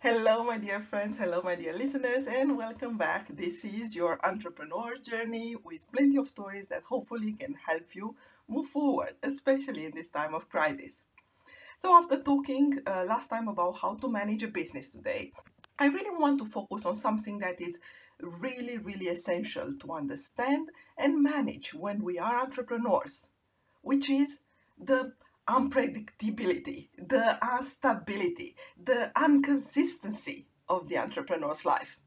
Hello, my dear friends. Hello, my dear listeners, and welcome back. This is your entrepreneur journey with plenty of stories that hopefully can help you move forward, especially in this time of crisis. So, after talking uh, last time about how to manage a business today, I really want to focus on something that is really, really essential to understand and manage when we are entrepreneurs, which is the unpredictability, the instability, the inconsistency of the entrepreneur's life.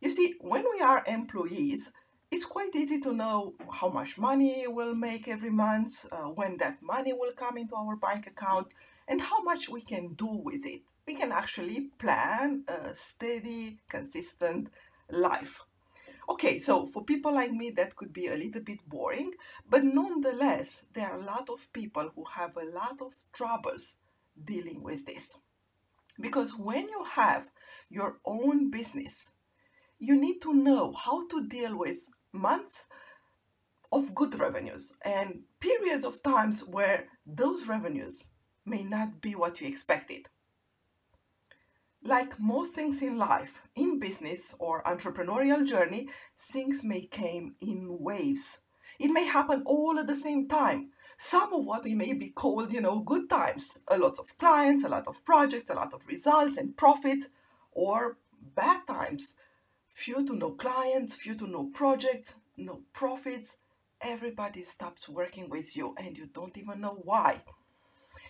You see, when we are employees, it's quite easy to know how much money we'll make every month, uh, when that money will come into our bank account, and how much we can do with it. We can actually plan a steady, consistent life. Okay, so for people like me, that could be a little bit boring, but nonetheless, there are a lot of people who have a lot of troubles dealing with this. Because when you have your own business, you need to know how to deal with months of good revenues and periods of times where those revenues may not be what you expected. Like most things in life, in business or entrepreneurial journey, things may come in waves. It may happen all at the same time. Some of what we may be called, you know, good times. A lot of clients, a lot of projects, a lot of results and profits, or bad times. Few to no clients, few to no projects, no profits. Everybody stops working with you and you don't even know why.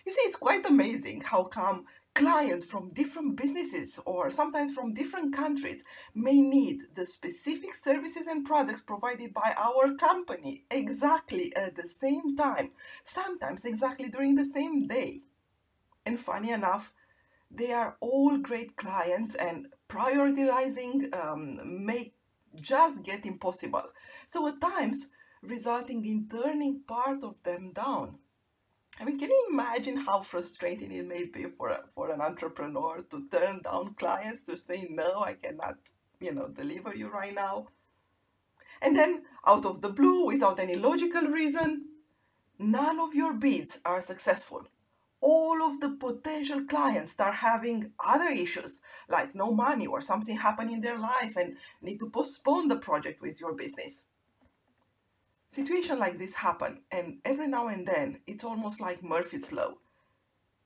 You see, it's quite amazing how come clients from different businesses or sometimes from different countries may need the specific services and products provided by our company exactly at the same time, sometimes exactly during the same day. And funny enough, they are all great clients and prioritizing um, may just get impossible. So at times, resulting in turning part of them down. I mean, can you imagine how frustrating it may be for, for an entrepreneur to turn down clients to say, no, I cannot, you know, deliver you right now? And then, out of the blue, without any logical reason, none of your bids are successful. All of the potential clients start having other issues like no money or something happened in their life and need to postpone the project with your business. Situations like this happen, and every now and then it's almost like Murphy's Law.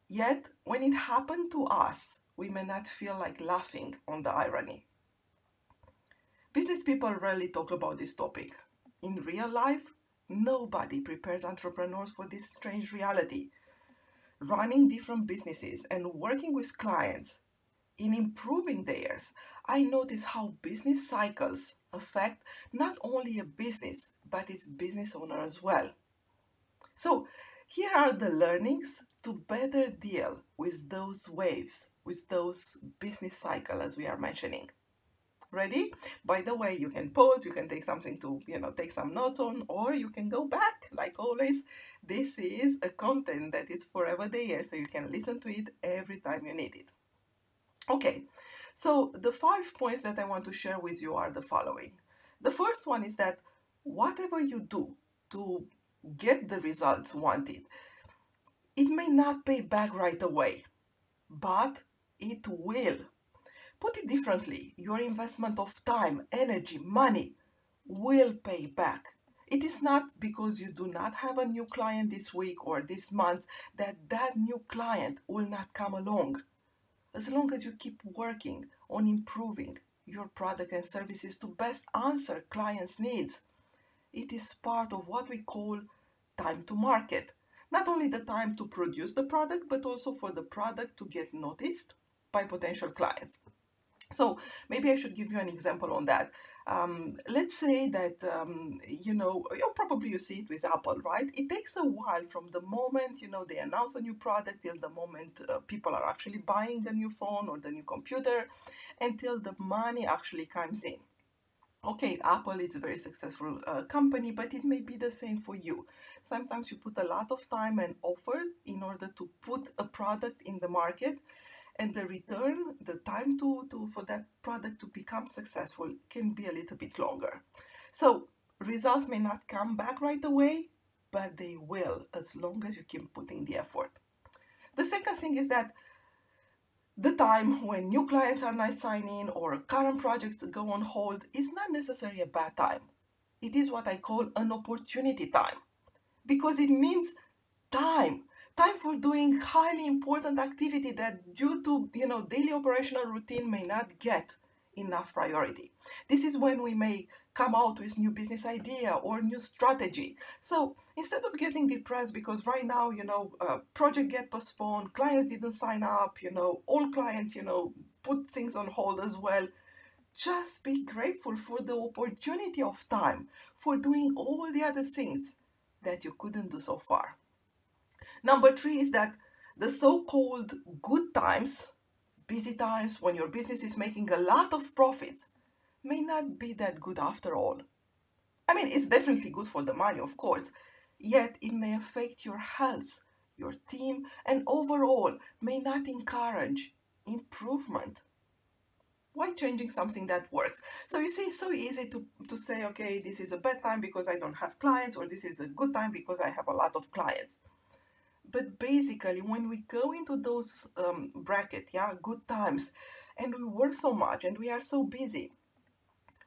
Yet, when it happened to us, we may not feel like laughing on the irony. Business people rarely talk about this topic. In real life, nobody prepares entrepreneurs for this strange reality. Running different businesses and working with clients in improving theirs, I notice how business cycles affect not only a business but its business owner as well. So, here are the learnings to better deal with those waves, with those business cycles as we are mentioning. Ready? By the way, you can pause, you can take something to, you know, take some notes on, or you can go back. Like always, this is a content that is forever there, so you can listen to it every time you need it. Okay, so the five points that I want to share with you are the following. The first one is that whatever you do to get the results wanted, it may not pay back right away, but it will. Put it differently, your investment of time, energy, money will pay back. It is not because you do not have a new client this week or this month that that new client will not come along. As long as you keep working on improving your product and services to best answer clients' needs, it is part of what we call time to market. Not only the time to produce the product, but also for the product to get noticed by potential clients. So maybe I should give you an example on that. Um, let's say that um, you know you probably you see it with Apple, right? It takes a while from the moment you know they announce a new product till the moment uh, people are actually buying the new phone or the new computer, until the money actually comes in. Okay, Apple is a very successful uh, company, but it may be the same for you. Sometimes you put a lot of time and effort in order to put a product in the market, and the return, the time to, to for that product to become successful can be a little bit longer. So results may not come back right away, but they will as long as you keep putting the effort. The second thing is that the time when new clients are not signing or current projects go on hold is not necessarily a bad time. It is what I call an opportunity time because it means time time for doing highly important activity that due to you know daily operational routine may not get enough priority. This is when we may come out with new business idea or new strategy. So instead of getting depressed because right now you know uh, project get postponed clients didn't sign up you know all clients you know put things on hold as well just be grateful for the opportunity of time for doing all the other things that you couldn't do so far Number three is that the so called good times, busy times when your business is making a lot of profits, may not be that good after all. I mean, it's definitely good for the money, of course, yet it may affect your health, your team, and overall may not encourage improvement. Why changing something that works? So you see, it's so easy to, to say, okay, this is a bad time because I don't have clients, or this is a good time because I have a lot of clients but basically when we go into those um, bracket yeah good times and we work so much and we are so busy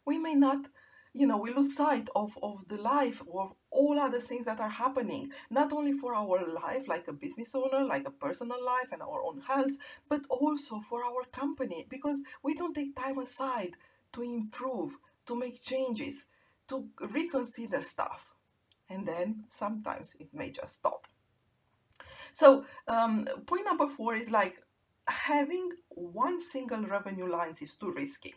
we may not you know we lose sight of, of the life of all other things that are happening not only for our life like a business owner like a personal life and our own health but also for our company because we don't take time aside to improve to make changes to reconsider stuff. And then sometimes it may just stop so um, point number four is like having one single revenue lines is too risky.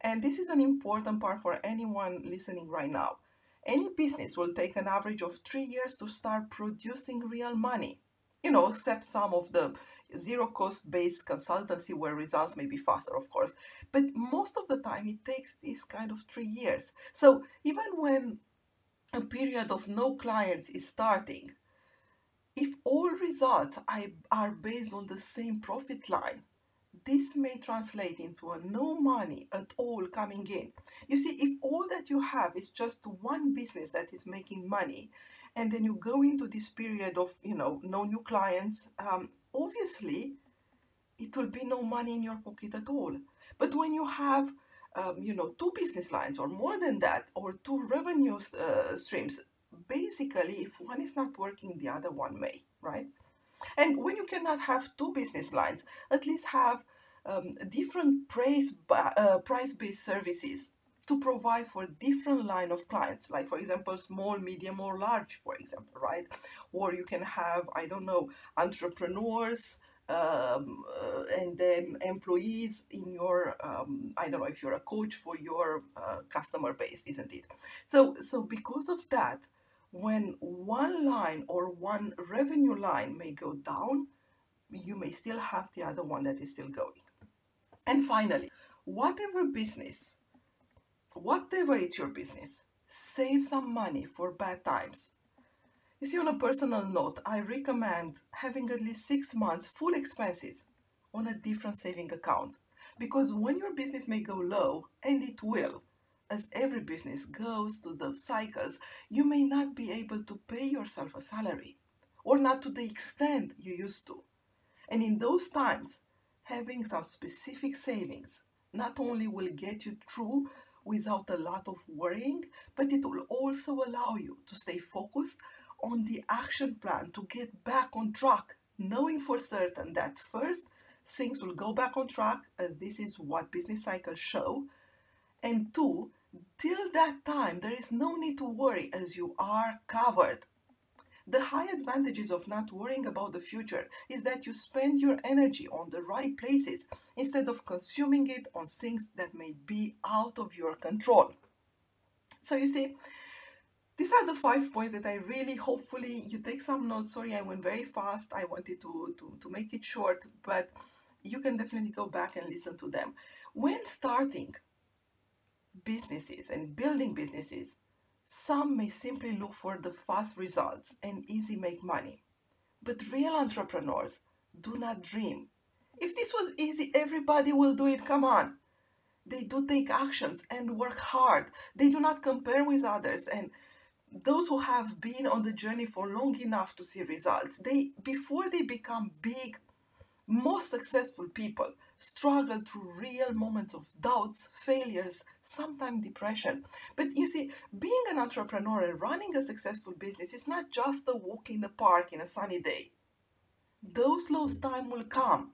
And this is an important part for anyone listening right now. Any business will take an average of three years to start producing real money, you know, except some of the zero cost based consultancy where results may be faster, of course. But most of the time, it takes this kind of three years. So even when a period of no clients is starting, if all results are based on the same profit line, this may translate into a no money at all coming in. You see, if all that you have is just one business that is making money, and then you go into this period of, you know, no new clients, um, obviously it will be no money in your pocket at all. But when you have, um, you know, two business lines or more than that, or two revenue uh, streams, basically, if one is not working, the other one may, right? And when you cannot have two business lines, at least have um, different price uh, price based services to provide for different line of clients like for example small medium or large for example right or you can have i don't know entrepreneurs um, uh, and then employees in your um, i don't know if you're a coach for your uh, customer base isn't it so so because of that when one line or one revenue line may go down you may still have the other one that is still going and finally, whatever business, whatever it's your business, save some money for bad times. You see, on a personal note, I recommend having at least six months full expenses on a different saving account. Because when your business may go low, and it will, as every business goes to the cycles, you may not be able to pay yourself a salary or not to the extent you used to. And in those times, having some specific savings not only will get you through without a lot of worrying, but it will also allow you to stay focused on the action plan to get back on track, knowing for certain that first, things will go back on track, as this is what business cycles show, and two, till that time, there is no need to worry as you are covered the high advantages of not worrying about the future is that you spend your energy on the right places instead of consuming it on things that may be out of your control. So you see, these are the five points that I really hopefully you take some notes. Sorry, I went very fast. I wanted to, to, to make it short, but you can definitely go back and listen to them. When starting businesses and building businesses, some may simply look for the fast results and easy make money. But real entrepreneurs do not dream. If this was easy, everybody will do it. Come on. They do take actions and work hard. They do not compare with others. And those who have been on the journey for long enough to see results, they before they become big, most successful people struggle through real moments of doubts, failures, sometimes depression. But you see, being an entrepreneur and running a successful business is not just a walk in the park in a sunny day. Those low times will come,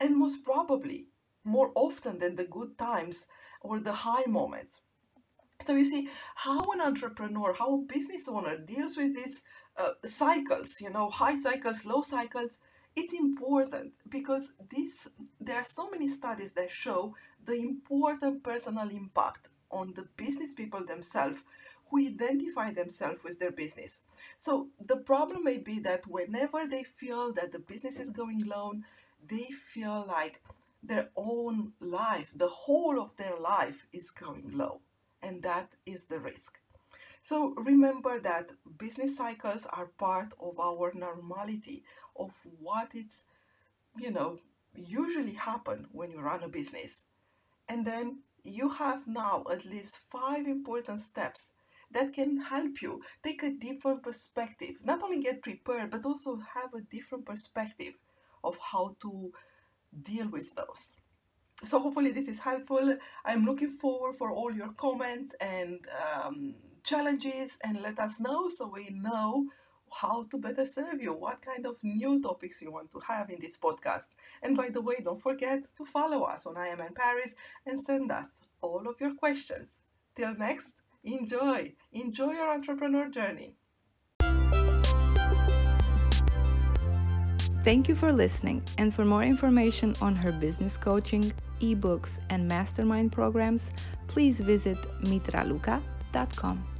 and most probably more often than the good times or the high moments. So you see how an entrepreneur, how a business owner deals with these uh, cycles, you know, high cycles, low cycles, it's important because this there are so many studies that show the important personal impact on the business people themselves who identify themselves with their business. So the problem may be that whenever they feel that the business is going low, they feel like their own life, the whole of their life is going low. And that is the risk. So remember that business cycles are part of our normality of what it's, you know, usually happen when you run a business. And then you have now at least five important steps that can help you take a different perspective, not only get prepared, but also have a different perspective of how to deal with those. So hopefully this is helpful. I'm looking forward for all your comments and um, challenges and let us know so we know how to better serve you, what kind of new topics you want to have in this podcast. And by the way, don't forget to follow us on I Am in Paris and send us all of your questions. Till next, enjoy. Enjoy your entrepreneur journey. Thank you for listening. And for more information on her business coaching, ebooks, and mastermind programs, please visit mitraluka.com.